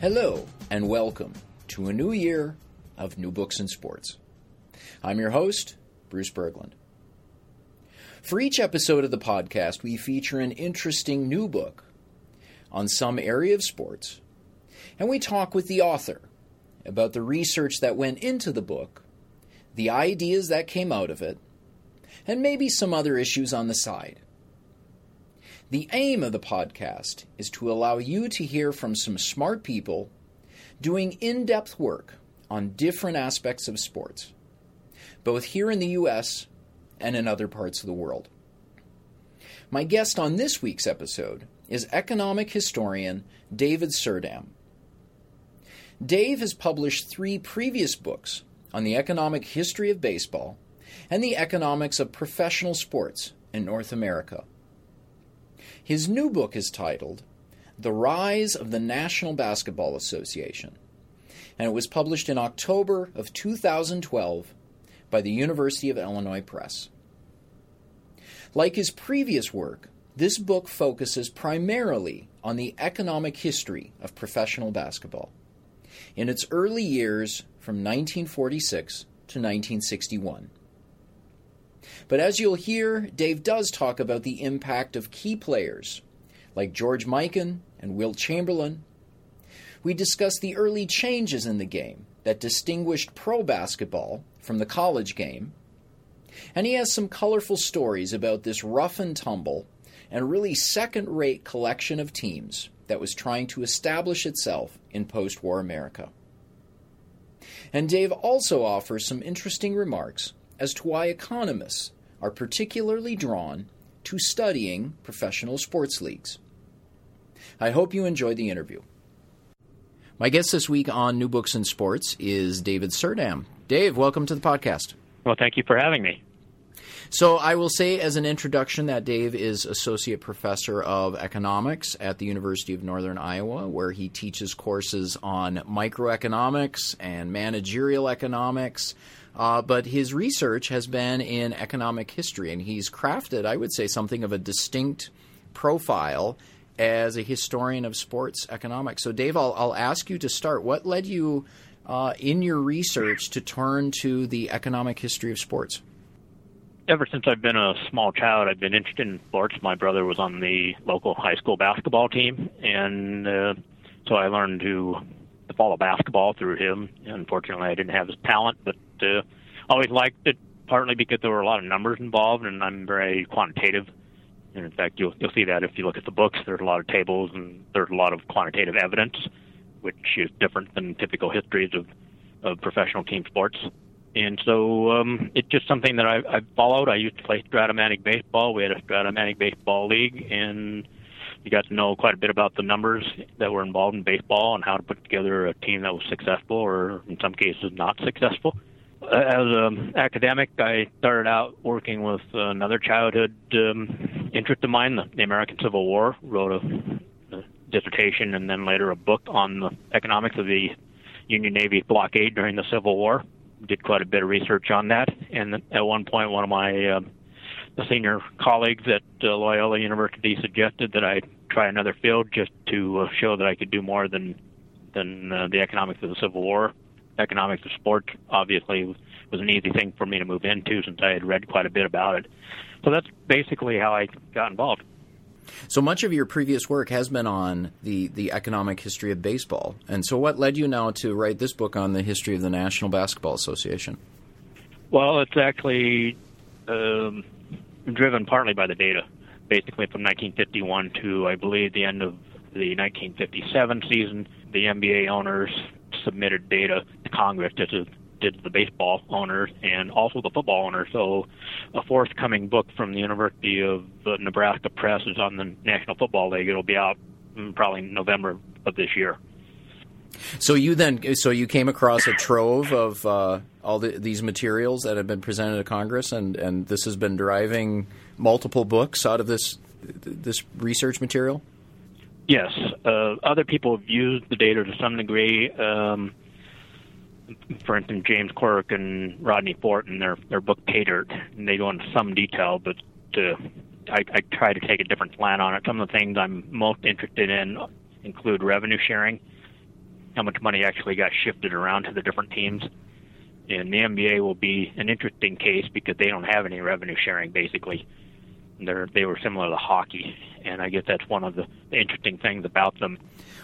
Hello, and welcome to a new year of New Books in Sports. I'm your host, Bruce Berglund. For each episode of the podcast, we feature an interesting new book on some area of sports, and we talk with the author about the research that went into the book, the ideas that came out of it, and maybe some other issues on the side. The aim of the podcast is to allow you to hear from some smart people doing in depth work on different aspects of sports, both here in the U.S. and in other parts of the world. My guest on this week's episode is economic historian David Surdam. Dave has published three previous books on the economic history of baseball and the economics of professional sports in North America. His new book is titled The Rise of the National Basketball Association, and it was published in October of 2012 by the University of Illinois Press. Like his previous work, this book focuses primarily on the economic history of professional basketball. In its early years from 1946 to 1961. But as you'll hear, Dave does talk about the impact of key players like George Mikan and Wilt Chamberlain. We discuss the early changes in the game that distinguished pro basketball from the college game. And he has some colorful stories about this rough and tumble and really second rate collection of teams that was trying to establish itself in post war America. And Dave also offers some interesting remarks as to why economists are particularly drawn to studying professional sports leagues. I hope you enjoyed the interview. My guest this week on New Books in Sports is David Surdam. Dave, welcome to the podcast. Well, thank you for having me. So, I will say as an introduction that Dave is Associate Professor of Economics at the University of Northern Iowa, where he teaches courses on microeconomics and managerial economics, uh, but his research has been in economic history, and he's crafted, I would say, something of a distinct profile as a historian of sports economics. So, Dave, I'll, I'll ask you to start. What led you uh, in your research to turn to the economic history of sports? Ever since I've been a small child, I've been interested in sports. My brother was on the local high school basketball team, and uh, so I learned to to follow basketball through him. Unfortunately, I didn't have his talent, but uh, always liked it partly because there were a lot of numbers involved, and I'm very quantitative. And in fact, you'll you'll see that if you look at the books. There's a lot of tables and there's a lot of quantitative evidence, which is different than typical histories of of professional team sports. And so um, it's just something that I, I followed. I used to play Stratomatic baseball. We had a Stratomatic baseball league, and you got to know quite a bit about the numbers that were involved in baseball and how to put together a team that was successful or in some cases not successful. As an academic, I started out working with another childhood um, interest of mine, the, the American Civil War. Wrote a, a dissertation and then later a book on the economics of the Union Navy blockade during the Civil War. Did quite a bit of research on that, and at one point, one of my uh, the senior colleagues at uh, Loyola University suggested that I try another field just to uh, show that I could do more than than uh, the economics of the Civil War. Economics of sport obviously was an easy thing for me to move into since I had read quite a bit about it. So that's basically how I got involved. So much of your previous work has been on the, the economic history of baseball. And so, what led you now to write this book on the history of the National Basketball Association? Well, it's actually um, driven partly by the data. Basically, from 1951 to I believe the end of the 1957 season, the NBA owners submitted data to Congress, just as did the baseball owners and also the football owners. So, a forthcoming book from the University of uh, Nebraska Press is on the National Football League. It'll be out mm, probably November of this year. So you then, so you came across a trove of uh, all the, these materials that have been presented to Congress, and, and this has been driving multiple books out of this this research material. Yes, uh, other people have used the data to some degree. Um, for instance, James Quirk and Rodney Fort in their their book Pay Dirt, and they go into some detail, but uh, I, I try to take a different slant on it. Some of the things I'm most interested in include revenue sharing how much money actually got shifted around to the different teams. And the NBA will be an interesting case because they don't have any revenue sharing basically. They're, they were similar to hockey, and I guess that's one of the interesting things about them.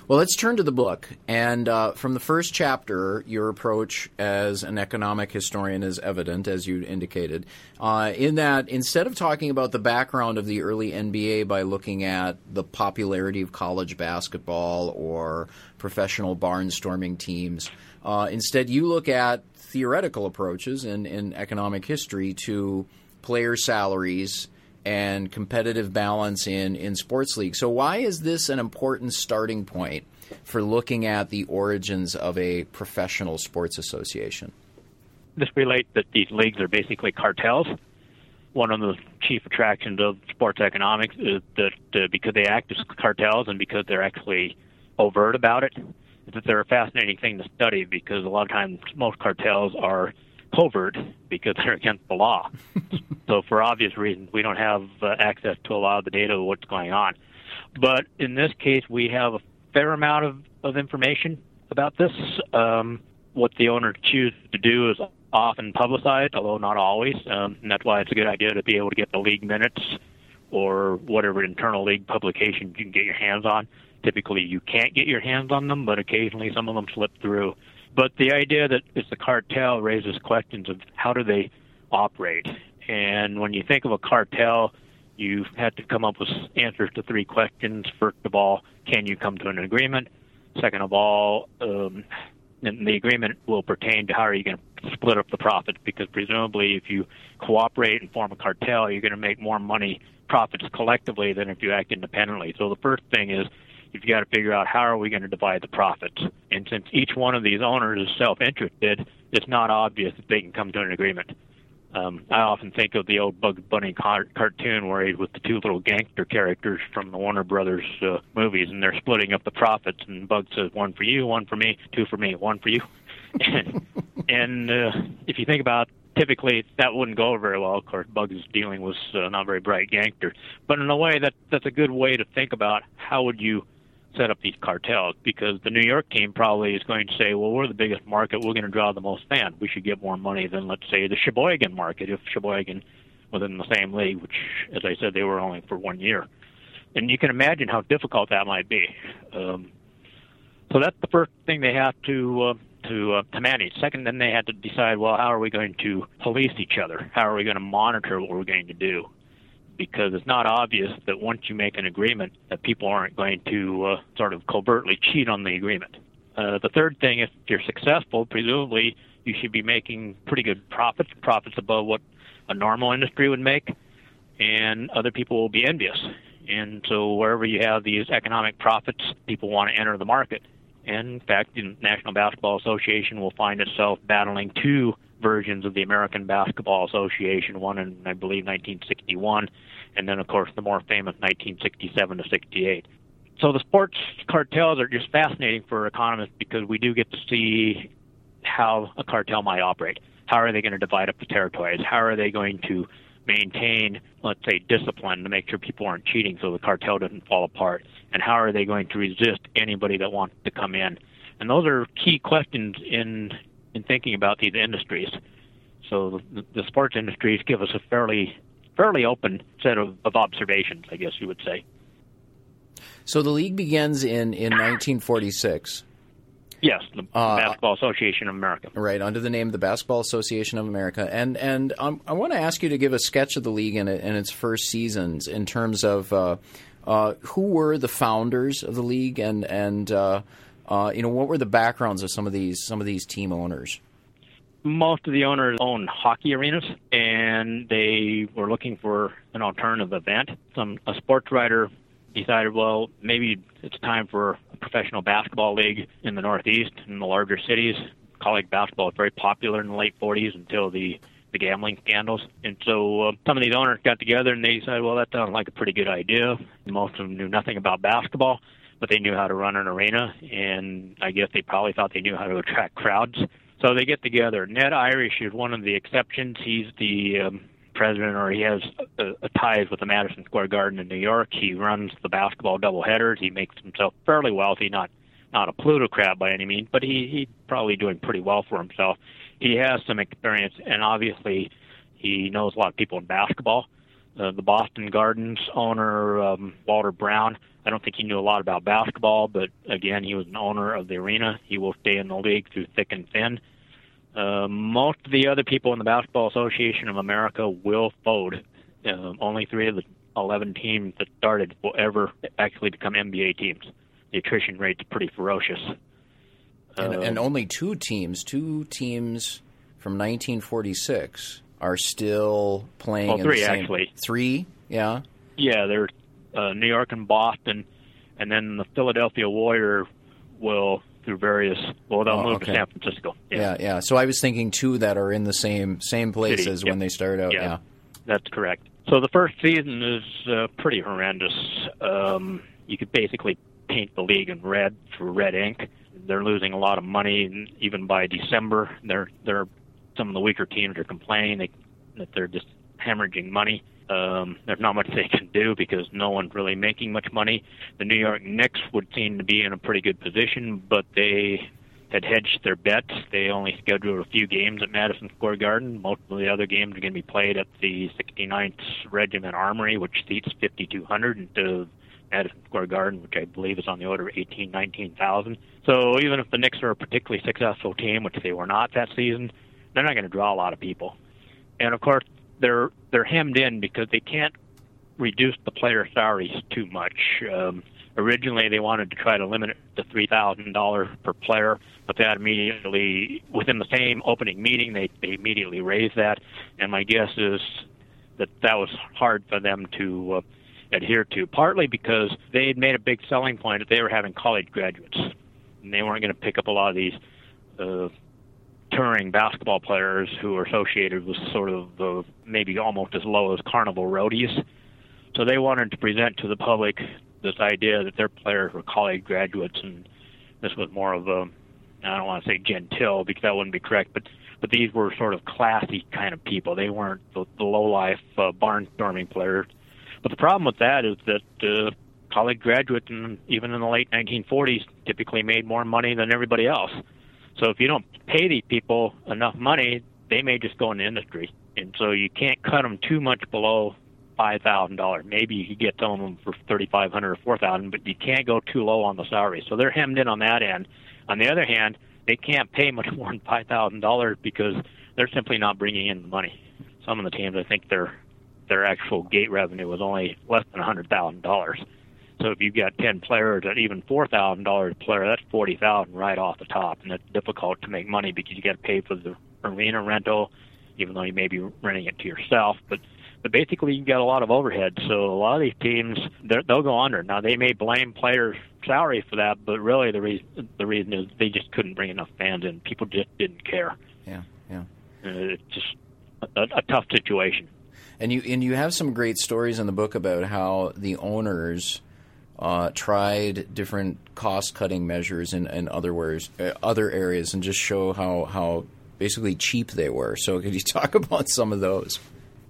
Well, let's turn to the book. And uh, from the first chapter, your approach as an economic historian is evident, as you indicated, uh, in that instead of talking about the background of the early NBA by looking at the popularity of college basketball or professional barnstorming teams, uh, instead you look at theoretical approaches in, in economic history to player salaries and competitive balance in, in sports leagues. So, why is this an important starting point for looking at the origins of a professional sports association? This relates that these leagues are basically cartels. One of the chief attractions of sports economics is that uh, because they act as cartels and because they're actually overt about it, that they're a fascinating thing to study because a lot of times most cartels are covert because they're against the law. so for obvious reasons, we don't have uh, access to a lot of the data of what's going on. But in this case, we have a fair amount of, of information about this. Um, what the owner chooses to do is often publicized, although not always. Um, and that's why it's a good idea to be able to get the league minutes or whatever internal league publication you can get your hands on. Typically, you can't get your hands on them, but occasionally some of them slip through. But the idea that it's a cartel raises questions of how do they operate. And when you think of a cartel, you have to come up with answers to three questions. First of all, can you come to an agreement? Second of all, um, and the agreement will pertain to how are you going to split up the profits because presumably if you cooperate and form a cartel, you're going to make more money profits collectively than if you act independently. So the first thing is you've got to figure out how are we going to divide the profits. And since each one of these owners is self-interested, it's not obvious that they can come to an agreement. Um, I often think of the old Bugs Bunny car- cartoon where he's with the two little gangster characters from the Warner Brothers uh, movies, and they're splitting up the profits. And Bugs says, "One for you, one for me, two for me, one for you." and uh, if you think about typically that wouldn't go very well. Of course, Bugs' dealing was uh, not very bright gangster, but in a way that that's a good way to think about how would you set up these cartels because the New York team probably is going to say, well, we're the biggest market. We're going to draw the most fans. We should get more money than, let's say, the Sheboygan market if Sheboygan was in the same league, which, as I said, they were only for one year. And you can imagine how difficult that might be. Um, so that's the first thing they have to uh, to uh, to manage. Second, then they had to decide, well, how are we going to police each other? How are we going to monitor what we're going to do? Because it's not obvious that once you make an agreement that people aren't going to uh, sort of covertly cheat on the agreement. Uh, the third thing, if you're successful, presumably you should be making pretty good profits, profits above what a normal industry would make, and other people will be envious. And so wherever you have these economic profits, people want to enter the market. And in fact, the National Basketball Association will find itself battling two versions of the American Basketball Association, one in, I believe, 1961, and then, of course, the more famous 1967 to 68. So the sports cartels are just fascinating for economists because we do get to see how a cartel might operate. How are they going to divide up the territories? How are they going to maintain, let's say, discipline to make sure people aren't cheating so the cartel doesn't fall apart? And how are they going to resist anybody that wants to come in? And those are key questions in in thinking about these industries. So the, the sports industries give us a fairly fairly open set of, of observations, I guess you would say. So the league begins in, in 1946. Yes, the uh, Basketball Association of America. Right, under the name of the Basketball Association of America. And and um, I want to ask you to give a sketch of the league in, in its first seasons in terms of uh, uh, who were the founders of the league and and uh, you know, what were the backgrounds of some of these some of these team owners? Most of the owners own hockey arenas, and they were looking for an alternative event. Some a sports writer decided, well, maybe it's time for a professional basketball league in the Northeast in the larger cities. College basketball was very popular in the late 40s until the the gambling scandals. And so uh, some of these owners got together and they decided, well, that sounds like a pretty good idea. Most of them knew nothing about basketball but they knew how to run an arena, and I guess they probably thought they knew how to attract crowds. So they get together. Ned Irish is one of the exceptions. He's the um, president, or he has a, a ties with the Madison Square Garden in New York. He runs the basketball doubleheaders. He makes himself fairly wealthy, not not a plutocrat by any means, but he he's probably doing pretty well for himself. He has some experience, and obviously he knows a lot of people in basketball. Uh, the Boston Gardens owner, um, Walter Brown, I don't think he knew a lot about basketball, but again, he was an owner of the arena. He will stay in the league through thick and thin. Uh, most of the other people in the Basketball Association of America will fold. Uh, only three of the 11 teams that started will ever actually become NBA teams. The attrition rate's pretty ferocious. And, uh, and only two teams, two teams from 1946 are still playing. Well, three in the same, actually. Three, yeah. Yeah, they're uh, New York and Boston, and then the Philadelphia Warrior will through various. Well, they'll Oh, move okay. to San Francisco. yeah, yeah, So I was thinking two that are in the same same place City, as yeah. when they start out. Yeah. Yeah. That's correct. So the first season is uh, pretty horrendous. Um, you could basically paint the league in red for red ink. They're losing a lot of money, and even by December, they're they're some of the weaker teams are complaining they, that they're just hemorrhaging money. Um, there's not much they can do because no one's really making much money. The New York Knicks would seem to be in a pretty good position, but they had hedged their bets. They only scheduled a few games at Madison Square Garden. Most of the other games are going to be played at the 69th Regiment Armory, which seats 5,200 instead of Madison Square Garden, which I believe is on the order of 18, 19,000. So even if the Knicks are a particularly successful team, which they were not that season, they're not going to draw a lot of people. And of course, they're they're hemmed in because they can't reduce the player salaries too much. Um, originally, they wanted to try to limit it to three thousand dollars per player, but that immediately, within the same opening meeting, they they immediately raised that. And my guess is that that was hard for them to uh, adhere to, partly because they had made a big selling point that they were having college graduates, and they weren't going to pick up a lot of these. Uh, touring basketball players who are associated with sort of the maybe almost as low as carnival roadies. So they wanted to present to the public this idea that their players were college graduates, and this was more of a I don't want to say genteel because that wouldn't be correct, but but these were sort of classy kind of people. They weren't the, the low life uh, barnstorming players. But the problem with that is that uh, college graduates, in, even in the late 1940s, typically made more money than everybody else. So if you don't pay these people enough money, they may just go in the industry, and so you can't cut them too much below five thousand dollars. Maybe you could get some of them for thirty five hundred or four thousand, but you can't go too low on the salary. So they're hemmed in on that end. On the other hand, they can't pay much more than five thousand dollars because they're simply not bringing in the money. Some of the teams, I think their their actual gate revenue was only less than a hundred thousand dollars. So if you've got ten players at even four thousand dollars a player, that's forty thousand right off the top, and it's difficult to make money because you got to pay for the arena rental, even though you may be renting it to yourself. But but basically, you've got a lot of overhead. So a lot of these teams they'll go under. Now they may blame players' salary for that, but really the reason the reason is they just couldn't bring enough fans in. People just didn't care. Yeah, yeah. Uh, it's just a, a tough situation. And you and you have some great stories in the book about how the owners uh, tried different cost cutting measures in, in other uh, other areas, and just show how how basically cheap they were. So could you talk about some of those?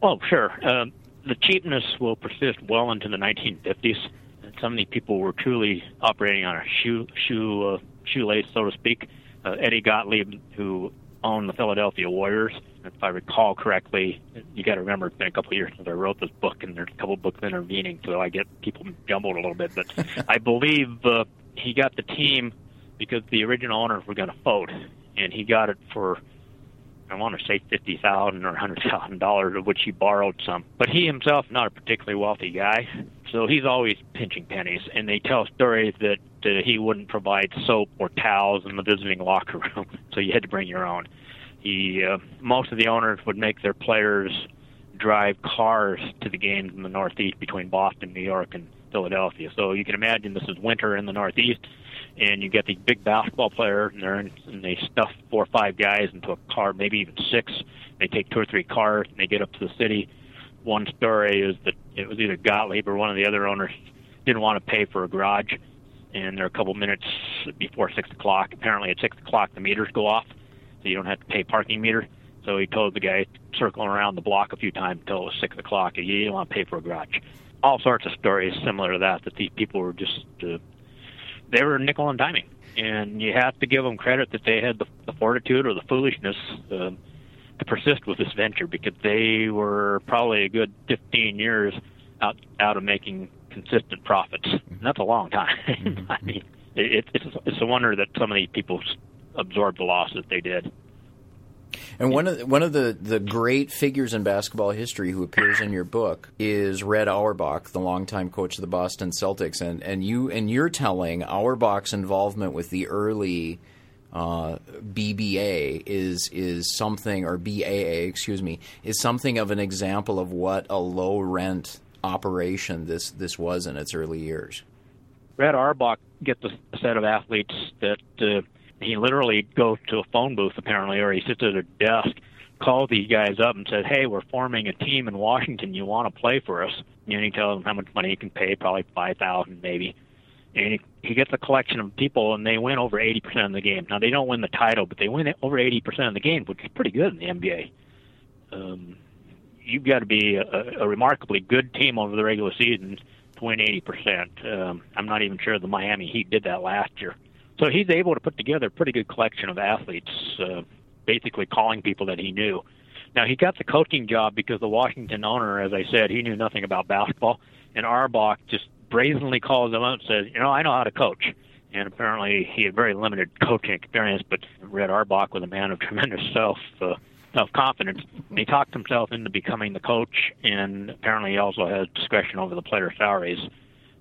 Oh, sure. Um, the cheapness will persist well into the 1950s. And some of these people were truly operating on a shoe shoe uh, shoelace, so to speak. Uh, Eddie Gottlieb, who owned the Philadelphia Warriors, if I recall correctly, you got to remember it's been a couple of years since I wrote this book, and there's a couple of books intervening, so I get people jumbled a little bit. But I believe uh, he got the team because the original owners were going to fold, and he got it for I want to say fifty thousand or hundred thousand dollars, of which he borrowed some. But he himself not a particularly wealthy guy, so he's always pinching pennies. And they tell stories that uh, he wouldn't provide soap or towels in the visiting locker room, so you had to bring your own. He uh, most of the owners would make their players drive cars to the games in the Northeast between Boston, New York, and Philadelphia. So you can imagine this is winter in the Northeast, and you get these big basketball players, and, they're in, and they stuff four or five guys into a car, maybe even six. They take two or three cars, and they get up to the city. One story is that it was either Gottlieb or one of the other owners didn't want to pay for a garage, and they're a couple minutes before six o'clock. Apparently, at six o'clock, the meters go off, so you don't have to pay parking meter. So he told the guy circling around the block a few times until it was six o'clock. You didn't want to pay for a garage. All sorts of stories similar to that. That these people were just uh, they were nickel and diming, and you have to give them credit that they had the, the fortitude or the foolishness uh, to persist with this venture because they were probably a good 15 years out out of making consistent profits. And that's a long time. Mm-hmm. I mean, it, it's it's a wonder that so many people absorbed the loss that they did. And one of the, one of the, the great figures in basketball history who appears in your book is Red Auerbach, the longtime coach of the Boston Celtics, and and you and you're telling Auerbach's involvement with the early uh, BBA is is something or BAA, excuse me, is something of an example of what a low rent operation this this was in its early years. Red Auerbach gets a set of athletes that. Uh, he literally goes to a phone booth apparently, or he sits at a desk, calls these guys up and says, "Hey, we're forming a team in Washington. You want to play for us?" And he tells them how much money he can pay, probably five thousand maybe. And he, he gets a collection of people, and they win over 80% of the game. Now they don't win the title, but they win over 80% of the game, which is pretty good in the NBA. Um, you've got to be a, a remarkably good team over the regular season to win 80%. Um, I'm not even sure the Miami Heat did that last year. So he's able to put together a pretty good collection of athletes, uh, basically calling people that he knew. Now he got the coaching job because the Washington owner, as I said, he knew nothing about basketball, and Auerbach just brazenly calls him out and says, "You know, I know how to coach." And apparently he had very limited coaching experience, but Red Auerbach was a man of tremendous self uh, self confidence. He talked himself into becoming the coach, and apparently he also has discretion over the player salaries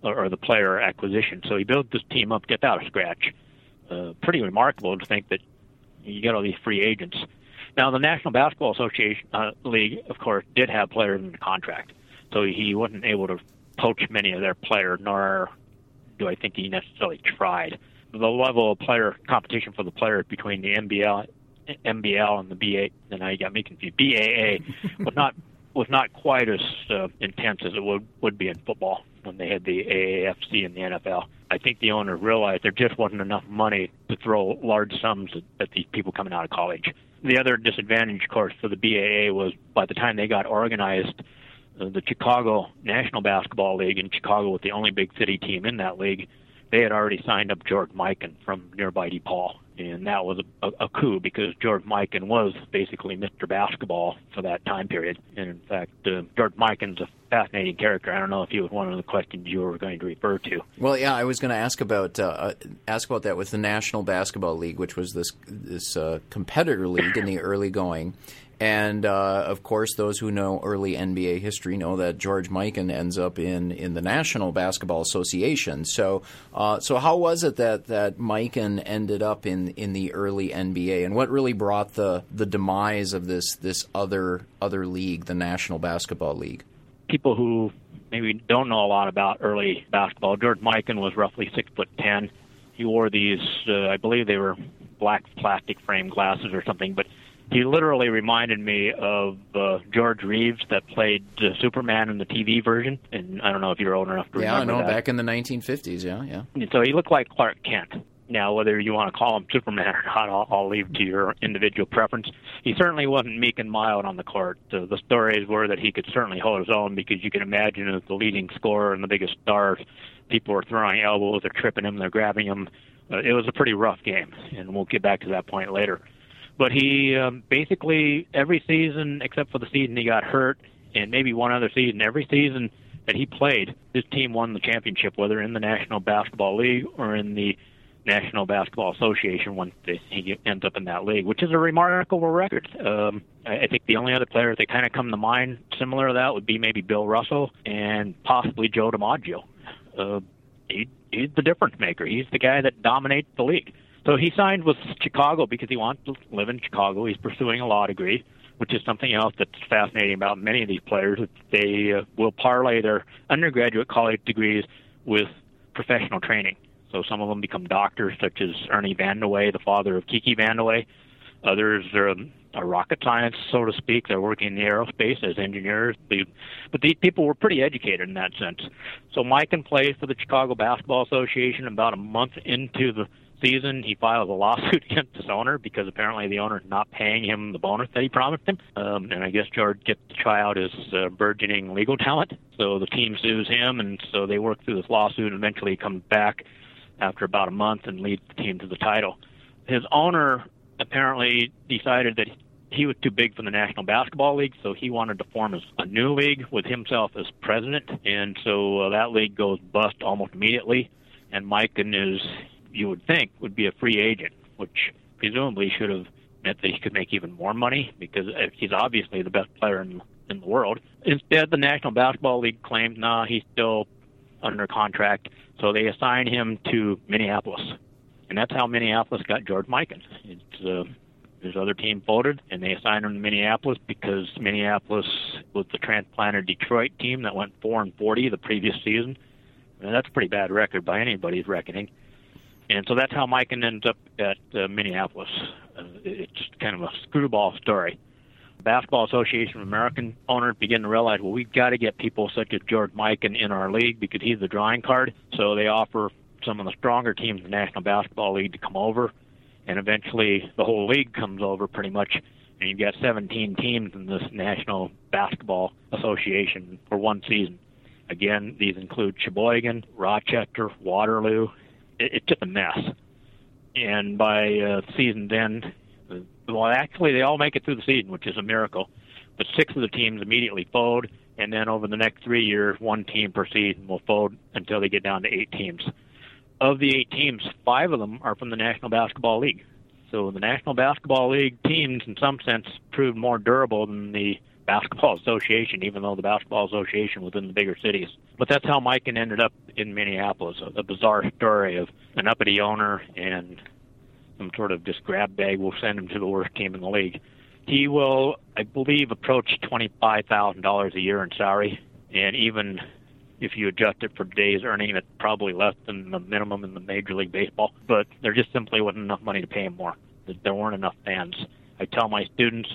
or, the player acquisition. So he built this team up, get out of scratch uh, pretty remarkable to think that you get all these free agents. Now, the National Basketball Association uh, League, of course, did have players in the contract, so he wasn't able to poach many of their players, nor do I think he necessarily tried. The level of player competition for the players between the NBL, NBL and the BA, and now you got me confused. BAA was not was not quite as uh, intense as it would would be in football when they had the AAFC and the NFL. I think the owner realized there just wasn't enough money to throw large sums at, at these people coming out of college. The other disadvantage, of course, for the BAA was by the time they got organized, uh, the Chicago National Basketball League in Chicago was the only big city team in that league. They had already signed up George Mikan from nearby DePaul and that was a, a, coup because George Mikan was basically Mr. Basketball for that time period. And in fact, uh, George Mikan's a fascinating character. I don't know if he was one of the questions you were going to refer to. Well, yeah, I was going to ask about uh, uh, ask about that with the National Basketball League, which was this this uh, competitor league in the early going. And uh, of course, those who know early NBA history know that George Mikan ends up in, in the National Basketball Association. So, uh, so how was it that that Mikan ended up in, in the early NBA, and what really brought the, the demise of this this other other league, the National Basketball League? People who maybe don't know a lot about early basketball. George Mikan was roughly six foot ten. He wore these, uh, I believe they were black plastic frame glasses or something, but he literally reminded me of uh, George Reeves that played uh, Superman in the TV version. And I don't know if you're old enough to yeah, remember Yeah, I know. That. Back in the 1950s, yeah, yeah. And So he looked like Clark Kent. Now, whether you want to call him Superman or not, I'll, I'll leave to your individual preference. He certainly wasn't meek and mild on the court. Uh, the stories were that he could certainly hold his own because you can imagine as the leading scorer and the biggest star, people were throwing elbows, they're tripping him, they're grabbing him. Uh, it was a pretty rough game, and we'll get back to that point later. But he um, basically every season except for the season he got hurt, and maybe one other season, every season that he played, his team won the championship, whether in the National Basketball League or in the National Basketball Association once he ends up in that league, which is a remarkable record. Um, I think the only other players that kind of come to mind similar to that would be maybe Bill Russell and possibly Joe DiMaggio. Uh, he, he's the difference maker. He's the guy that dominates the league. So he signed with Chicago because he wants to live in Chicago. He's pursuing a law degree, which is something else that's fascinating about many of these players. They uh, will parlay their undergraduate college degrees with professional training. So some of them become doctors, such as Ernie Vandeweghe, the father of Kiki Vandeweghe. Others are, um, are rocket science, so to speak. They're working in the aerospace as engineers. But these people were pretty educated in that sense. So Mikan plays for the Chicago Basketball Association about a month into the season, he files a lawsuit against his owner because apparently the owner is not paying him the bonus that he promised him. Um, and I guess George gets to try out his uh, burgeoning legal talent. So the team sues him, and so they work through this lawsuit. And eventually, he comes back after about a month and lead the team to the title. His owner apparently decided that he was too big for the National Basketball League, so he wanted to form a new league with himself as president, and so uh, that league goes bust almost immediately. And Mikan is, you would think, would be a free agent, which presumably should have meant that he could make even more money because he's obviously the best player in in the world. Instead, the National Basketball League claimed, nah, he's still under contract, so they assigned him to Minneapolis, and that's how Minneapolis got George Mikan. It's uh, his other team folded, and they assigned him to Minneapolis because Minneapolis was the transplanted Detroit team that went four and forty the previous season. And that's a pretty bad record by anybody's reckoning. And so that's how Mikan ends up at uh, Minneapolis. Uh, it's kind of a screwball story. Basketball Association of American owners begin to realize, well, we've got to get people such as George Mikan in our league because he's the drawing card. So they offer some of the stronger teams in the National Basketball League to come over and eventually the whole league comes over pretty much, and you've got 17 teams in this National Basketball Association for one season. Again, these include Sheboygan, Rochester, Waterloo. It, it's just a mess. And by uh, season's end, uh, well, actually, they all make it through the season, which is a miracle. But six of the teams immediately fold, and then over the next three years, one team per season will fold until they get down to eight teams of the eight teams, five of them are from the National Basketball League. So the National Basketball League teams, in some sense, proved more durable than the Basketball Association, even though the Basketball Association was in the bigger cities. But that's how Mikan ended up in Minneapolis. A, a bizarre story of an uppity owner and some sort of just grab bag will send him to the worst team in the league. He will, I believe, approach twenty-five thousand dollars a year in salary, and even if you adjust it for days earning, it's probably less than the minimum in the Major League Baseball. But there just simply wasn't enough money to pay him more. There weren't enough fans. I tell my students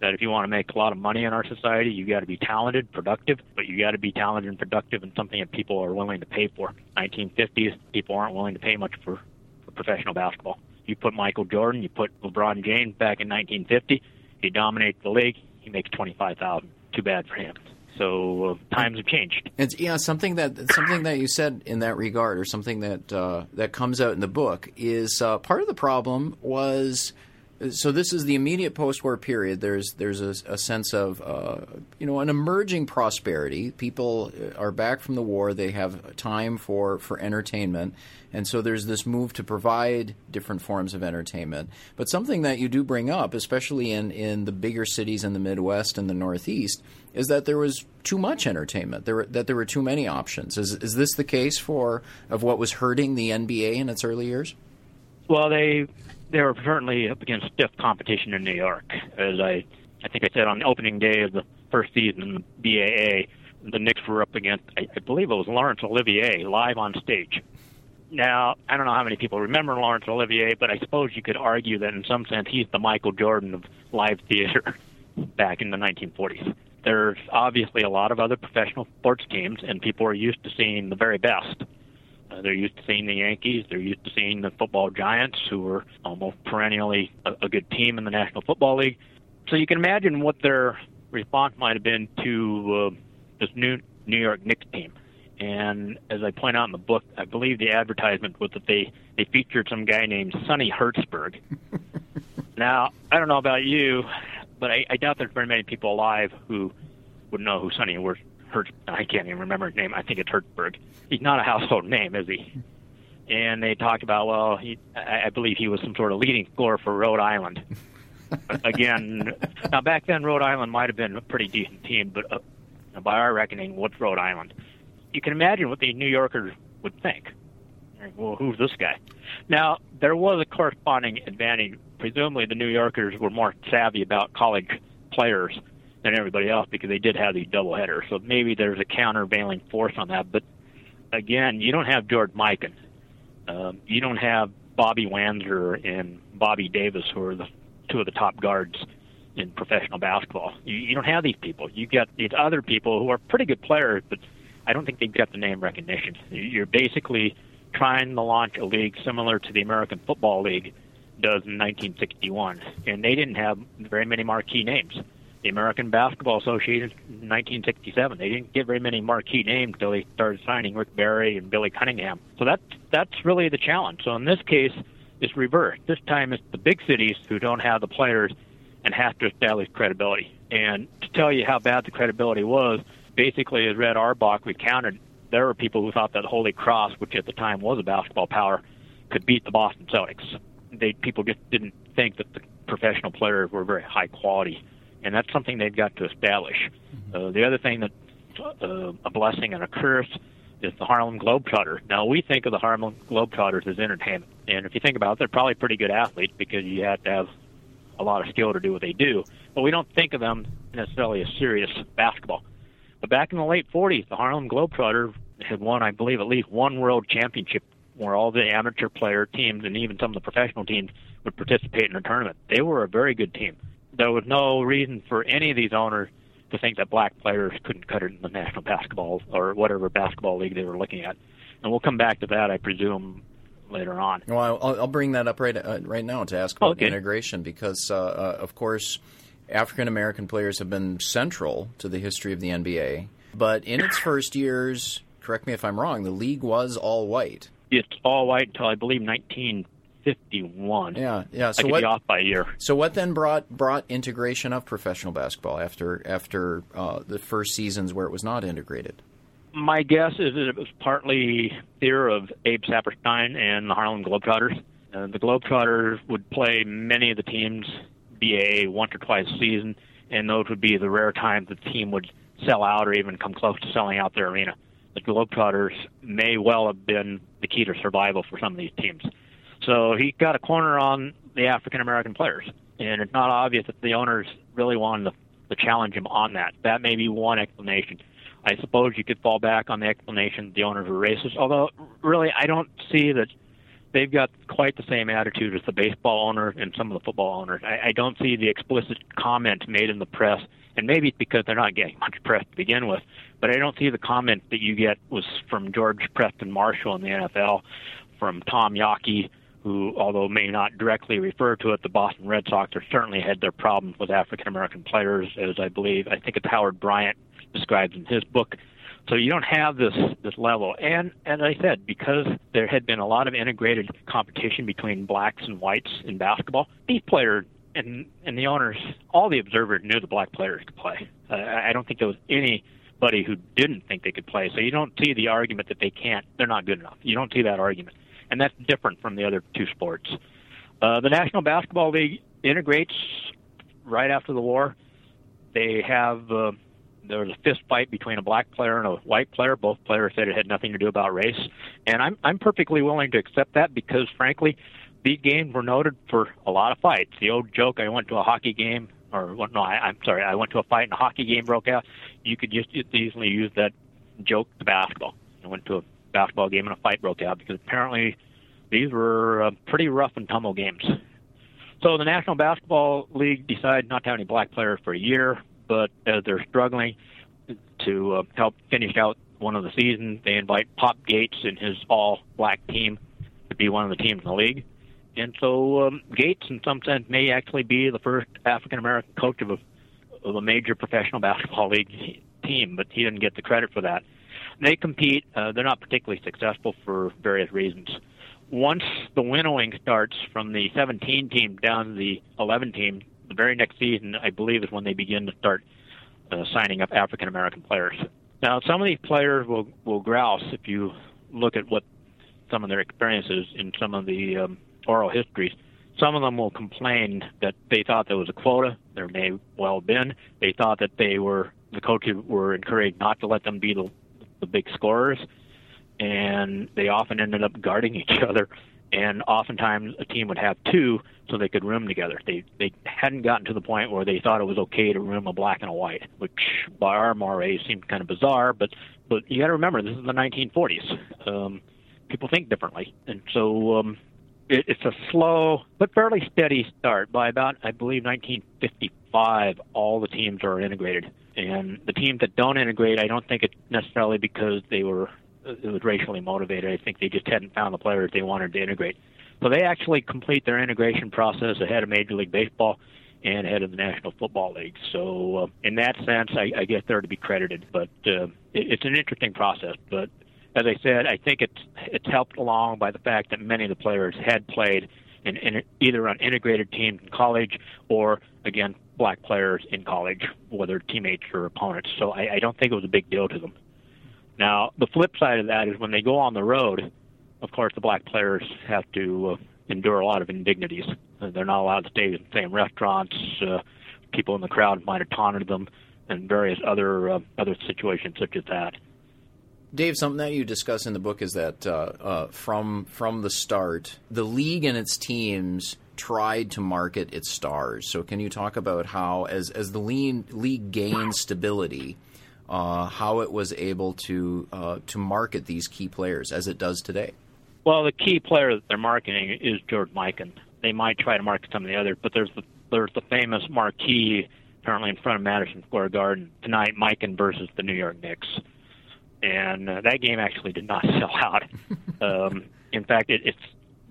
that if you want to make a lot of money in our society, you got to be talented, productive, but you got to be talented and productive in something that people are willing to pay for. 1950s, people aren't willing to pay much for, for professional basketball. You put Michael Jordan, you put LeBron James back in 1950, he dominates the league, he makes 25,000. Too bad for him. So uh, times have changed. It's yeah, something that something that you said in that regard, or something that uh, that comes out in the book, is uh, part of the problem was. So this is the immediate post-war period. There's there's a, a sense of uh, you know an emerging prosperity. People are back from the war. They have time for for entertainment, and so there's this move to provide different forms of entertainment. But something that you do bring up, especially in in the bigger cities in the Midwest and the Northeast, is that there was too much entertainment. There were, that there were too many options. Is is this the case for of what was hurting the NBA in its early years? Well, they they were certainly up against stiff competition in New York. As I I think I said on the opening day of the first season BAA, the Knicks were up against I, I believe it was Laurence Olivier live on stage. Now, I don't know how many people remember Laurence Olivier, but I suppose you could argue that in some sense he's the Michael Jordan of live theater back in the 1940s there's obviously a lot of other professional sports teams, and people are used to seeing the very best. Uh, they're used to seeing the Yankees. They're used to seeing the football giants, who are almost perennially a, a good team in the National Football League. So you can imagine what their response might have been to uh, this new New York Knicks team. And as I point out in the book, I believe the advertisement was that they they featured some guy named Sonny Hertzberg. now I don't know about you, but I, I doubt there's very many people alive who would know who Sonny was. Hertz, I can't even remember his name. I think it's Hertzberg. He's not a household name, is he? And they talked about, well, he, I, I believe he was some sort of leading scorer for Rhode Island. Again, now back then Rhode Island might have been a pretty decent team, but uh, by our reckoning, what's Rhode Island? You can imagine what the New Yorkers would think. Well, who's this guy? Now, there was a corresponding advantage presumably the New Yorkers were more savvy about college players than everybody else because they did have these double headers. So maybe there's a countervailing force on that. But again, you don't have George Mikan. Um, you don't have Bobby Wanzer and Bobby Davies, who are the two of the top guards in professional basketball. You, you don't have these people. You got these other people who are pretty good players, but I don't think they've got the name recognition. You're basically trying to launch a league similar to the American Football League does in 1961, and they didn't have very many marquee names. The American Basketball Association in 1967. They didn't get very many marquee names until they started signing Rick Barry and Billy Cunningham. So that's that's really the challenge. So in this case, it's reversed. This time it's the big cities who don't have the players and have to establish credibility. And to tell you how bad the credibility was, basically, as Red Auerbach recounted, there were people who thought that Holy Cross, which at the time was a basketball power, could beat the Boston Celtics. They people just didn't think that the professional players were very high quality, and that's something they've got to establish. Mm-hmm. Uh, the other thing that uh, a blessing and a curse is the Harlem Globetrotters. Now we think of the Harlem Globetrotters as entertainment, and if you think about it, they're probably pretty good athletes because you have to have a lot of skill to do what they do. But we don't think of them necessarily as serious basketball. But back in the late 40s, the Harlem Globetrotters had won, I believe, at least one world championship where all the amateur player teams and even some of the professional teams would participate in a tournament. They were a very good team. There was no reason for any of these owners to think that black players couldn't cut it in the National Basketball or whatever basketball league they were looking at. And we'll come back to that, I presume, later on. Well, I'll, I'll bring that up right uh, right now to ask about okay. integration because, uh, uh, of course, African American players have been central to the history of the NBA. But in its first years, correct me if I'm wrong, the league was all white. It's all white until I believe 1951. Yeah, yeah. So I could what, be off by a year. So what then brought brought integration of professional basketball after after uh, the first seasons where it was not integrated? My guess is that it was partly fear of Abe Saperstein and the Harlem Globetrotters. Uh, the Globetrotters would play many of the teams BA once or twice a season, and those would be the rare times the team would sell out or even come close to selling out their arena. The Globetrotters may well have been the key to survival for some of these teams. So he got a corner on the African American players, and it's not obvious that the owners really wanted to, to challenge him on that. That may be one explanation. I suppose you could fall back on the explanation the owners were racist, although really I don't see that they've got quite the same attitude as the baseball owners and some of the football owners. I, I don't see the explicit comment made in the press, and maybe it's because they're not getting much press to begin with. But I don't see the comment that you get was from George Preston Marshall in the NFL, from Tom Yawkey, who, although may not directly refer to it, the Boston Red Sox have certainly had their problems with African American players, as I believe I think it's Howard Bryant describes in his book. So you don't have this this level. And as I said, because there had been a lot of integrated competition between blacks and whites in basketball, these players and and the owners, all the observers knew the black players could play. Uh, I don't think there was anybody who didn't think they could play. So you don't see the argument that they can't. They're not good enough. You don't see that argument, and that's different from the other two sports. Uh, the National Basketball League integrates right after the war. They have uh, there was a fist fight between a black player and a white player. Both players said it had nothing to do about race, and I'm I'm perfectly willing to accept that because frankly, these games were noted for a lot of fights. The old joke: I went to a hockey game, or well, no, I, I'm sorry, I went to a fight and a hockey game broke out. You could just easily use that joke to basketball. I went to a basketball game and a fight broke out because apparently these were uh, pretty rough and tumble games. So the National Basketball League decided not to have any black players for a year but as they're struggling to uh, help finish out one of the seasons, they invite Pop Gates and his all-black team to be one of the teams in the league. And so um, Gates, in some sense, may actually be the first African American coach of a, of a major professional basketball league team, but he didn't get the credit for that. They compete. Uh, they're not particularly successful for various reasons. Once the winnowing starts from the 17 team down to the 11 team, the very next season, I believe, is when they begin to start uh, signing up African American players. Now, some of these players will will grouse if you look at what some of their experiences in some of the um, oral histories. Some of them will complain that they thought there was a quota. There may well have been. They thought that they were the coaches were encouraged not to let them be the the big scorers, and they often ended up guarding each other and oftentimes a team would have two so they could room together. They they hadn't gotten to the point where they thought it was okay to room a black and a white, which by our mores seemed kind of bizarre. But but you got to remember this is the 1940s. Um, people think differently, and so um, it, it's a slow but fairly steady start. By about I believe 1955, all the teams are integrated, and the teams that don't integrate, I don't think it's necessarily because they were it was racially motivated. I think they just hadn't found the players they wanted to integrate. So they actually complete their integration process ahead of Major League Baseball, and head of the National Football League. So, uh, in that sense, I, I guess they're to be credited. But uh, it, it's an interesting process. But as I said, I think it's it's helped along by the fact that many of the players had played in, in either on integrated teams in college or again black players in college, whether teammates or opponents. So I, I don't think it was a big deal to them. Now the flip side of that is when they go on the road, of course the black players have to uh, endure a lot of indignities. Uh, they're not allowed to stay in the same restaurants. Uh, people in the crowd might have taunted them, and various other uh, other situations such as that. Dave, something that you discuss in the book is that uh, uh, from from the start, the league and its teams tried to market its stars. So, can you talk about how, as as the league gained stability, uh, how it was able to uh, to market these key players as it does today? Well, the key player that they're marketing is George Mikan. They might try to market some of the others, but there's the there's the famous marquee currently in front of Madison Square Garden tonight, Mikan versus the New York Knicks and uh, that game actually did not sell out. um, in fact, it, it's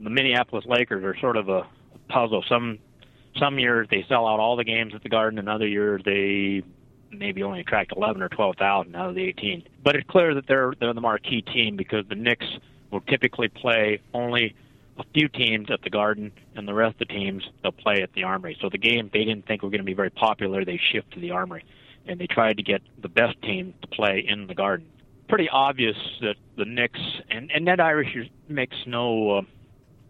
the Minneapolis Lakers are sort of a puzzle. Some some years they sell out all the games at the Garden, and other years they maybe only attract 11 or 12,000 out of the 18. But it's clear that they're they're the marquee team because the Knicks will typically play only a few teams at the Garden, and the rest of the teams they'll play at the Armory. So the game they didn't think were going to be very popular, they shift to the Armory, and they tried to get the best team to play in the Garden pretty obvious that the Knicks and and Ned Irish makes no. Uh,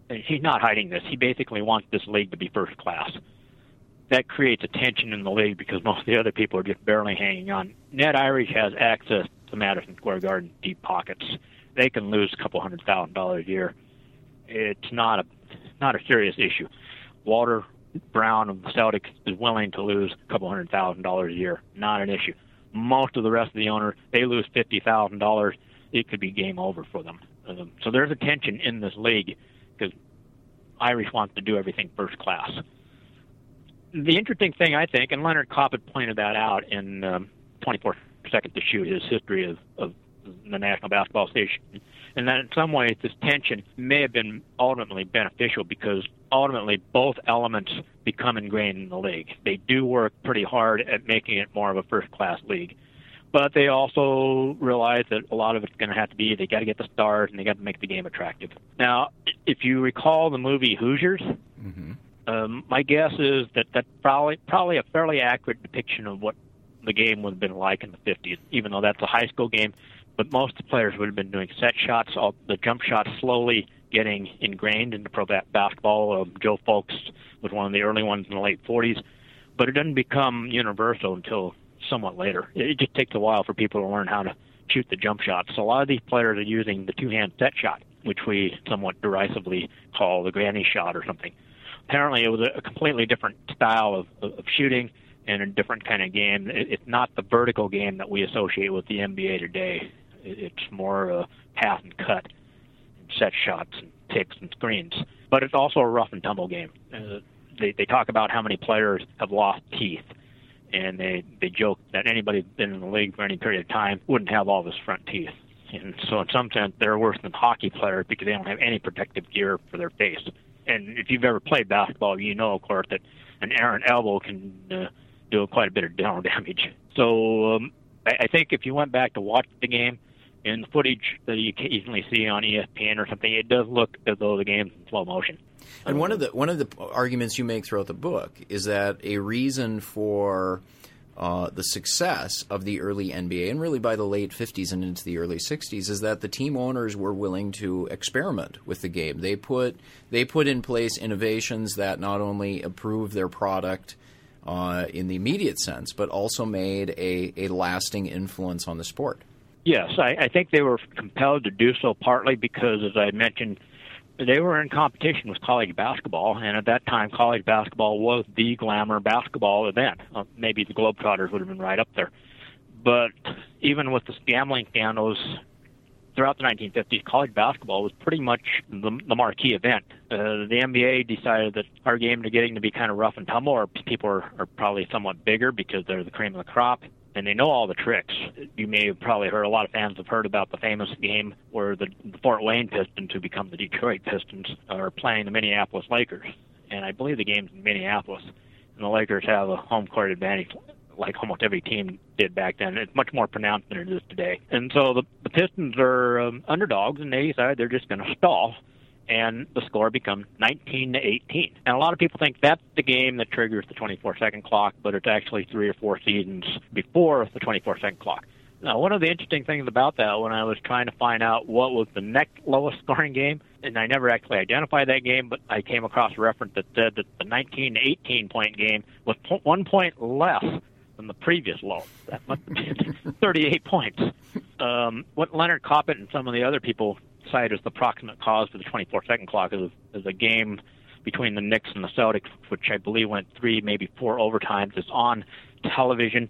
he's not hiding this. He basically wants this league to be first class. That creates a tension in the league because most of the other people are just barely hanging on. Ned Irish has access to Madison Square Garden deep pockets. They can lose a couple hundred thousand dollars a year. It's not a not a serious issue. Walter Brown of the Celtics is willing to lose a couple hundred thousand dollars a year. Not an issue most of the rest of the owner, they lose fifty thousand dollars, it could be game over for them. Um, so there's a tension in this league because Irish wants to do everything first class. The interesting thing, I think, and Leonard had pointed that out in um, 24 Seconds to Shoot, his history of, of the National Basketball Association, and that in some ways this tension may have been ultimately beneficial because ultimately both elements become ingrained in the league. They do work pretty hard at making it more of a first class league. But they also realize that a lot of it's going to have to be they got to get the stars and they got to make the game attractive. Now, if you recall the movie Hoosiers, mm-hmm. um, my guess is that that's probably probably a fairly accurate depiction of what the game would have been like in the 50s, even though that's a high school game. But most of the players would have been doing set shots, all the jump shots slowly getting ingrained into pro basketball. Um, Joe Fulks was one of the early ones in the late 40s, but it didn't become universal until somewhat later. It just takes a while for people to learn how to shoot the jump shot. So a lot of these players are using the two-hand set shot, which we somewhat derisively call the granny shot or something. Apparently, it was a completely different style of, of shooting and a different kind of game. It's not the vertical game that we associate with the NBA today. It's more a pass and cut set shots and picks and screens. But it's also a rough and tumble game. Uh, they they talk about how many players have lost teeth, and they they joke that anybody been in the league for any period of time wouldn't have all his front teeth. And so in some sense, they're worse than hockey players because they don't have any protective gear for their face. And if you've ever played basketball, you know, of course, that an errant elbow can uh, do quite a bit of dental damage. So um, I, I think if you went back to watch the game, in the footage that you occasionally see on ESPN or something, it does look as though the game's in slow motion. And one of the one of the arguments you make throughout the book is that a reason for uh, the success of the early NBA and really by the late 50s and into the early 60s is that the team owners were willing to experiment with the game. They put they put in place innovations that not only improved their product uh, in the immediate sense, but also made a, a lasting influence on the sport. Yes, I, I think they were compelled to do so partly because, as I mentioned, they were in competition with college basketball, and at that time, college basketball was the glamour basketball event. Uh, maybe the Globetrotters would have been right up there. But even with the gambling scandals throughout the 1950s, college basketball was pretty much the, the marquee event. Uh, the NBA decided that our game is getting to be kind of rough and tumble, or people are, are probably somewhat bigger because they're the cream of the crop and they know all the tricks. You may have probably heard a lot of fans have heard about the famous game where the, Fort Wayne Pistons, who become the Detroit Pistons, are playing the Minneapolis Lakers, and I believe the game's in Minneapolis. and the Lakers have a home court advantage like almost every team did back then. It's much more pronounced than it is today. And so the, the Pistons are um, underdogs, and they decide they're just going to stall, and the score becomes 19 to 18. And a lot of people think that's the game that triggers the 24 second clock, but it's actually three or four seasons before the 24 second clock. Now, one of the interesting things about that when I was trying to find out what was the next lowest scoring game, and I never actually identified that game, but I came across a reference that said that the 19 to 18 point game was one point less than the previous low. That must have been 38 points. Um, what Leonard Koppett and some of the other people cite as the proximate cause for the 24 second clock is, is a game between the Knicks and the Celtics, which I believe went three, maybe four overtimes. It's on television,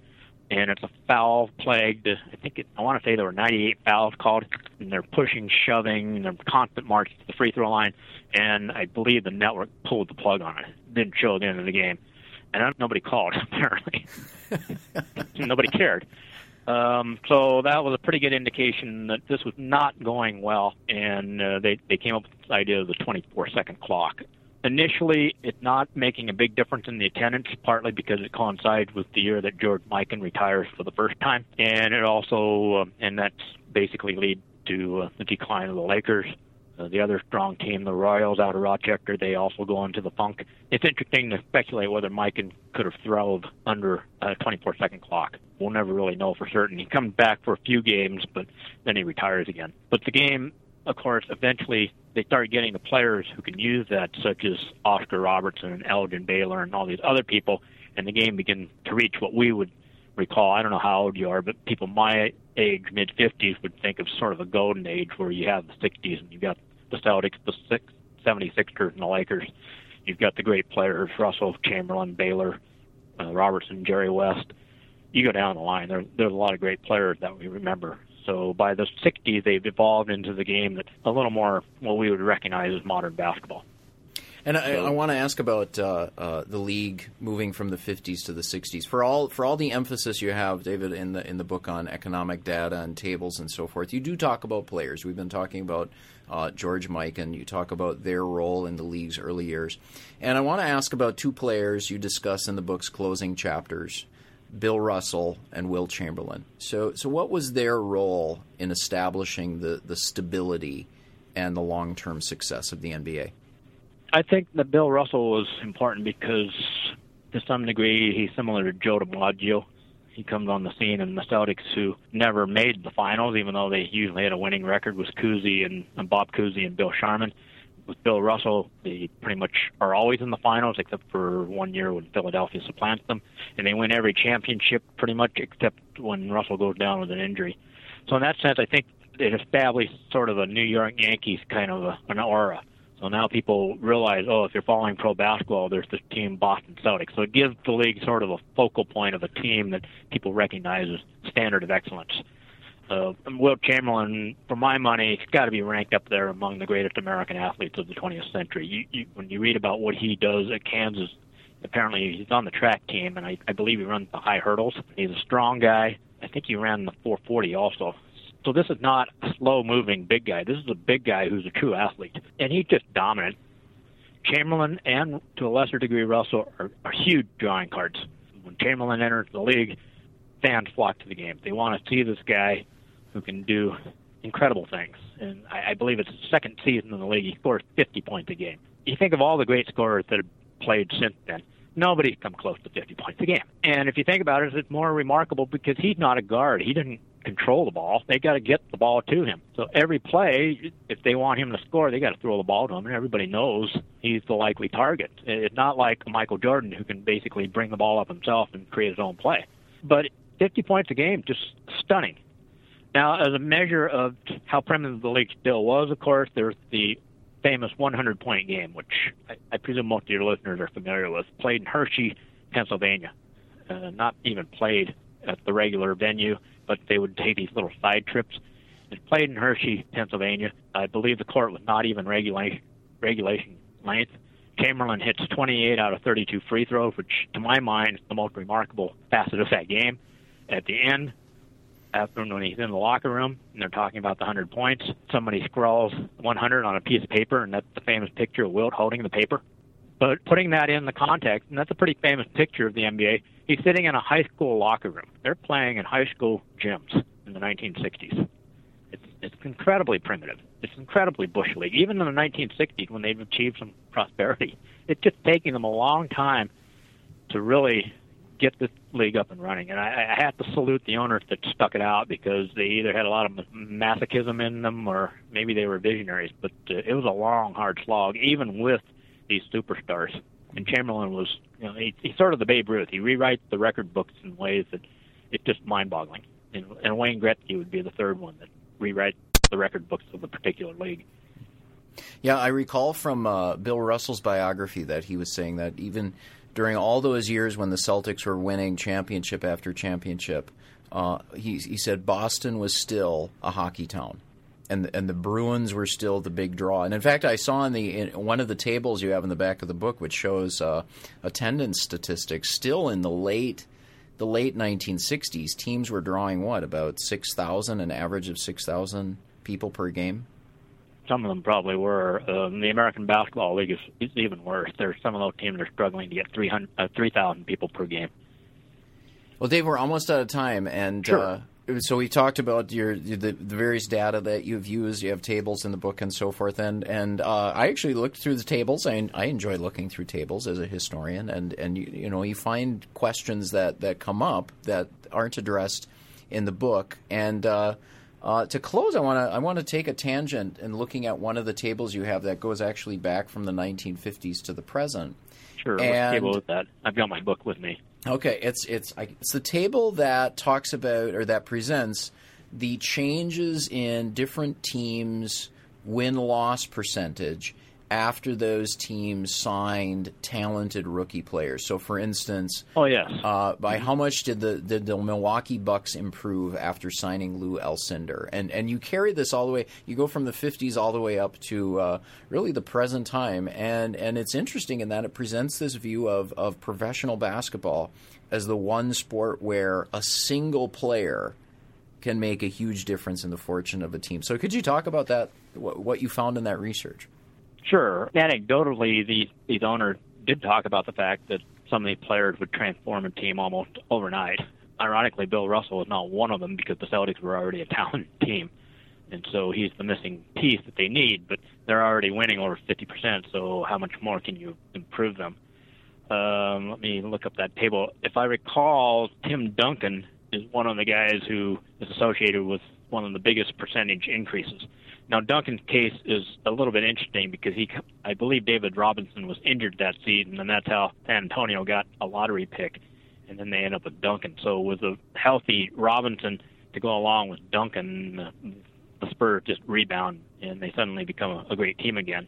and it's a foul plagued. I think it, I want to say there were 98 fouls called, and they're pushing, shoving, and they're constant march to the free throw line. And I believe the network pulled the plug on it. Didn't show end of the game and nobody called apparently. nobody cared. Um, so that was a pretty good indication that this was not going well, and uh, they they came up with this idea of the 24 second clock. Initially, it's not making a big difference in the attendance, partly because it coincides with the year that George Mikan retires for the first time, and it also uh, and that's basically lead to uh, the decline of the Lakers. Uh, the other strong team, the Royals out of Rochester, they also go into the funk. It's interesting to speculate whether Mikan could have throve under a 24 second clock. We'll never really know for certain. He comes back for a few games, but then he retires again. But the game, of course, eventually they start getting the players who can use that, such as Oscar Robertson and Elgin Baylor and all these other people, and the game begins to reach what we would recall. I don't know how old you are, but people my age, mid 50s, would think of sort of a golden age where you have the 60s and you've got the Celtics, the six, 76ers, and the Lakers. You've got the great players, Russell, Chamberlain, Baylor, uh, Robertson, Jerry West. You go down the line, there, there's a lot of great players that we remember. So by the 60s, they've evolved into the game that's a little more what we would recognize as modern basketball. And I, I want to ask about uh, uh, the league moving from the 50s to the 60s. For all for all the emphasis you have, David, in the in the book on economic data and tables and so forth, you do talk about players. We've been talking about uh, George Mikan you talk about their role in the league's early years. And I want to ask about two players you discuss in the book's closing chapters. Bill Russell and Wilt Chamberlain. So, so what was their role in establishing the, the stability and the long term success of the NBA? I think that Bill Russell was important because, to some degree, he's similar to Joe DiMaggio. He comes on the scene, and the Celtics, who never made the finals, even though they usually had a winning record, was Cousy and, and Bob Cousy and Bill Sharman. With Bill Russell, they pretty much are always in the finals, except for one year when Philadelphia supplants them, and they win every championship pretty much, except when Russell goes down with an injury. So in that sense, I think it established sort of a New York Yankees kind of a, an aura so now people realize, oh, if you're following pro basketball, there's this team, Boston Celtics. So it gives the league sort of a focal point of a team that people recognize as standard of excellence. Uh, Wilt Chamberlain, for my money, he's got to be ranked up there among the greatest American athletes of the 20th century. You, you, when you read about what he does at Kansas, apparently he's on the track team, and I, I believe he runs the high hurdles. He's a strong guy. I think he ran the 440 also. So this is not a slow moving big guy. This is a big guy who's a true athlete. And he's just dominant. Chamberlain and to a lesser degree Russell are, are huge drawing cards. When Chamberlain enters the league, fans flock to the game. They want to see this guy who can do incredible things. And I, I believe it's his second season in the league. He scores 50 points a game. You think of all the great scorers that have played since then. Nobody's come close to 50 points a game. And if you think about it, it's more remarkable because he's not a guard. He didn't control the ball. They got to get the ball to him. So every play, if they want him to score, they got to throw the ball to him, and everybody knows he's the likely target. It's not like Michael Jordan who can basically bring the ball up himself and create his own play. But 50 points a game, just stunning. Now, as a measure of how primitive the league still was, of course, there's the famous 100 point game, which I, I presume most of your listeners are familiar with, played in Hershey, Pennsylvania. Uh, not even played at the regular venue but they would take these little side trips. It played in Hershey, Pennsylvania. I believe the court was not even regulation regulation length. Chamberlain hits 28 out of 32 free throws, which to my mind is the most remarkable facet of that game. At the end, after when he's in the locker room and they're talking about the 100 points, somebody scrawls 100 on a piece of paper, and that's the famous picture of Wilt holding the paper. But putting that in the context, and that's a pretty famous picture of the NBA. He's sitting in a high school locker room. They're playing in high school gyms in the 1960s. It's it's incredibly primitive. It's incredibly bush league. Even in the 1960s, when they've achieved some prosperity, it's just taking them a long time to really get this league up and running. And I, I have to salute the owners that stuck it out because they either had a lot of masochism in them or maybe they were visionaries. But uh, it was a long, hard slog, even with these superstars. And Chamberlain was, you know, he, he's sort of the Babe Ruth. He rewrites the record books in ways that it's just mind-boggling. And, and Wayne Gretzky would be the third one that rewrites the record books of a particular league. Yeah, I recall from uh, Bill Russell's biography that he was saying that even during all those years when the Celtics were winning championship after championship, uh, he, he said Boston was still a hockey town. And, and the Bruins were still the big draw. And in fact, I saw in the in one of the tables you have in the back of the book, which shows uh, attendance statistics, still in the late the late 1960s, teams were drawing what about 6,000, an average of 6,000 people per game. Some of them probably were. Um, the American Basketball League is, is even worse. There's some of those teams that are struggling to get 300, uh, 3,000 people per game. Well, Dave, we're almost out of time, and sure. uh, so we talked about your the, the, various data that you've used. You have tables in the book and so forth, and and uh, I actually looked through the tables. I, I enjoy looking through tables as a historian, and and you, you know you find questions that that come up that aren't addressed in the book. And uh, uh, to close, I want to I want to take a tangent and looking at one of the tables you have that goes actually back from the 1950s to the present. Sure. And, what table is that? I've got my book with me. Okay, it's it's it's the table that talks about or that presents the changes in different teams' win loss percentage after those teams signed talented rookie players. So, for instance, oh yes, uh, by how much did the did the Milwaukee Bucks improve after signing Lou Alcindor? And and you carry this all the way. You go from the '50s all the way up to uh, really the present time. And and it's interesting in that it presents this view of of professional basketball as the one sport where a single player can make a huge difference in the fortune of a team. So, could you talk about that? What, what you found in that research? Sure. Anecdotally, these these owners did talk about the fact that some of these players would transform a team almost overnight. Ironically, Bill Russell was not one of them because the Celtics were already a talented team, and so he's the missing piece that they need. But they're already winning over 50%. So how much more can you improve them? Um, let me look up that table. If I recall, Tim Duncan is one of the guys who is associated with one of the biggest percentage increases. Now Duncan's case is a little bit interesting because he, I believe, David Robinson was injured that season, and that's how San Antonio got a lottery pick, and then they end up with Duncan. So with a healthy Robinson to go along with Duncan, the Spurs just rebound and they suddenly become a, a great team again.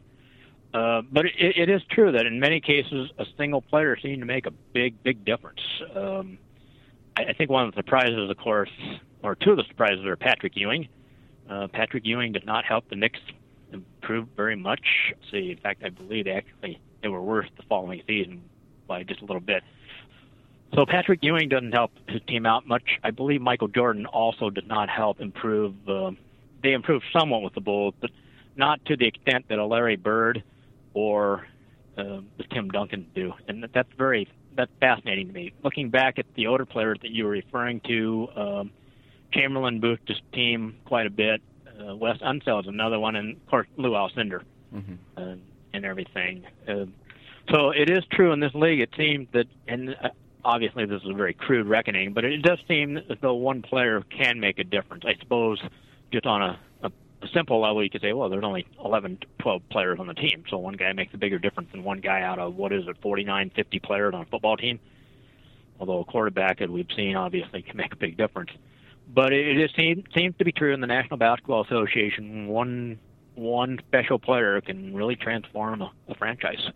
Uh, but it, it is true that in many cases, a single player seemed to make a big, big difference. Um, I, I think one of the surprises, of course, or two of the surprises are Patrick Ewing uh, Patrick Ewing did not help the Knicks improve very much. See, in fact, I believe they actually they were worse the following season by just a little bit. So Patrick Ewing doesn't help his team out much. I believe Michael Jordan also did not help improve. Uh, they improved somewhat with the Bulls, but not to the extent that a Larry Bird or uh, Tim Duncan do, and that's very that's fascinating to me. Looking back at the older players that you were referring to, um, Chamberlain boosted his team quite a bit. Uh, Wes Unseld is another one, and of course Lou Alcindor mm-hmm. uh, and everything. Uh, so it is true in this league. It seems that, and uh, obviously this is a very crude reckoning, but it does seem as though one player can make a difference. I suppose just on a, a, simple level, you could say, well, there's only 11, 12 players on the team, so one guy makes a bigger difference than one guy out of what is it, 49, 50 players on a football team. Although a quarterback, as we've seen, obviously can make a big difference but it just seems, seems to be true in the National Basketball Association. One one special player can really transform a, a franchise.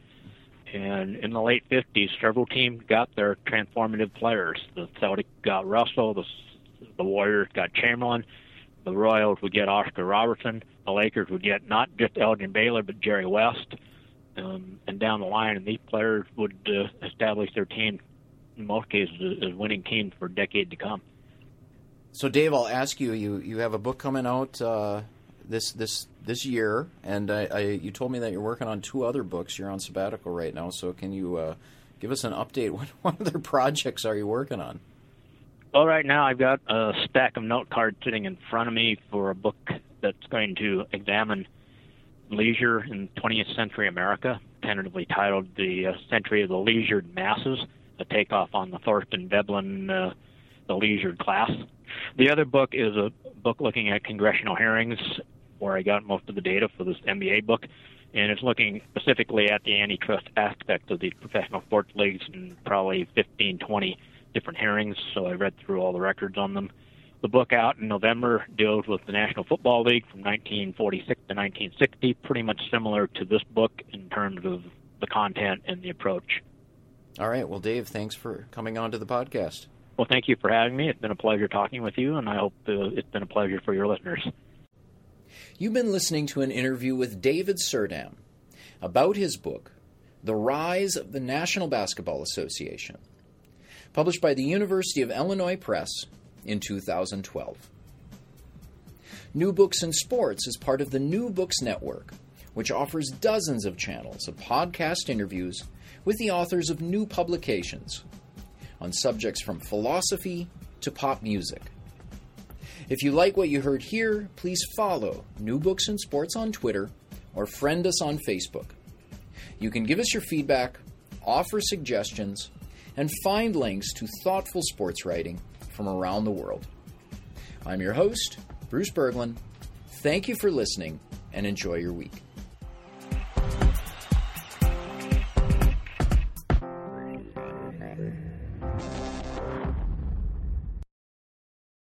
And in the late 50s, several teams got their transformative players. The Celtics got Russell, the, the Warriors got Chamberlain, the Royals would get Oscar Robertson, the Lakers would get not just Elgin Baylor, but Jerry West, um, and down the line. And these players would uh, establish their team, in most cases, as winning teams for a decade to come. So, Dave, I'll ask you. You you have a book coming out uh, this this this year, and I, I, you told me that you're working on two other books. You're on sabbatical right now, so can you uh, give us an update? What, what other projects are you working on? Well, right now I've got a stack of note cards sitting in front of me for a book that's going to examine leisure in 20th century America, tentatively titled "The uh, Century of the Leisured Masses," a takeoff on the Thorstein Veblen, uh, "The Leisured Class." The other book is a book looking at congressional hearings, where I got most of the data for this NBA book, and it's looking specifically at the antitrust aspect of the professional sports leagues and probably 15, 20 different hearings. So I read through all the records on them. The book out in November deals with the National Football League from 1946 to 1960, pretty much similar to this book in terms of the content and the approach. All right. Well, Dave, thanks for coming on to the podcast. Well, thank you for having me. It's been a pleasure talking with you, and I hope uh, it's been a pleasure for your listeners. You've been listening to an interview with David Surdam about his book, The Rise of the National Basketball Association, published by the University of Illinois Press in 2012. New Books in Sports is part of the New Books Network, which offers dozens of channels of podcast interviews with the authors of new publications on subjects from philosophy to pop music. If you like what you heard here, please follow New Books in Sports on Twitter or friend us on Facebook. You can give us your feedback, offer suggestions, and find links to thoughtful sports writing from around the world. I'm your host, Bruce Berglund. Thank you for listening and enjoy your week.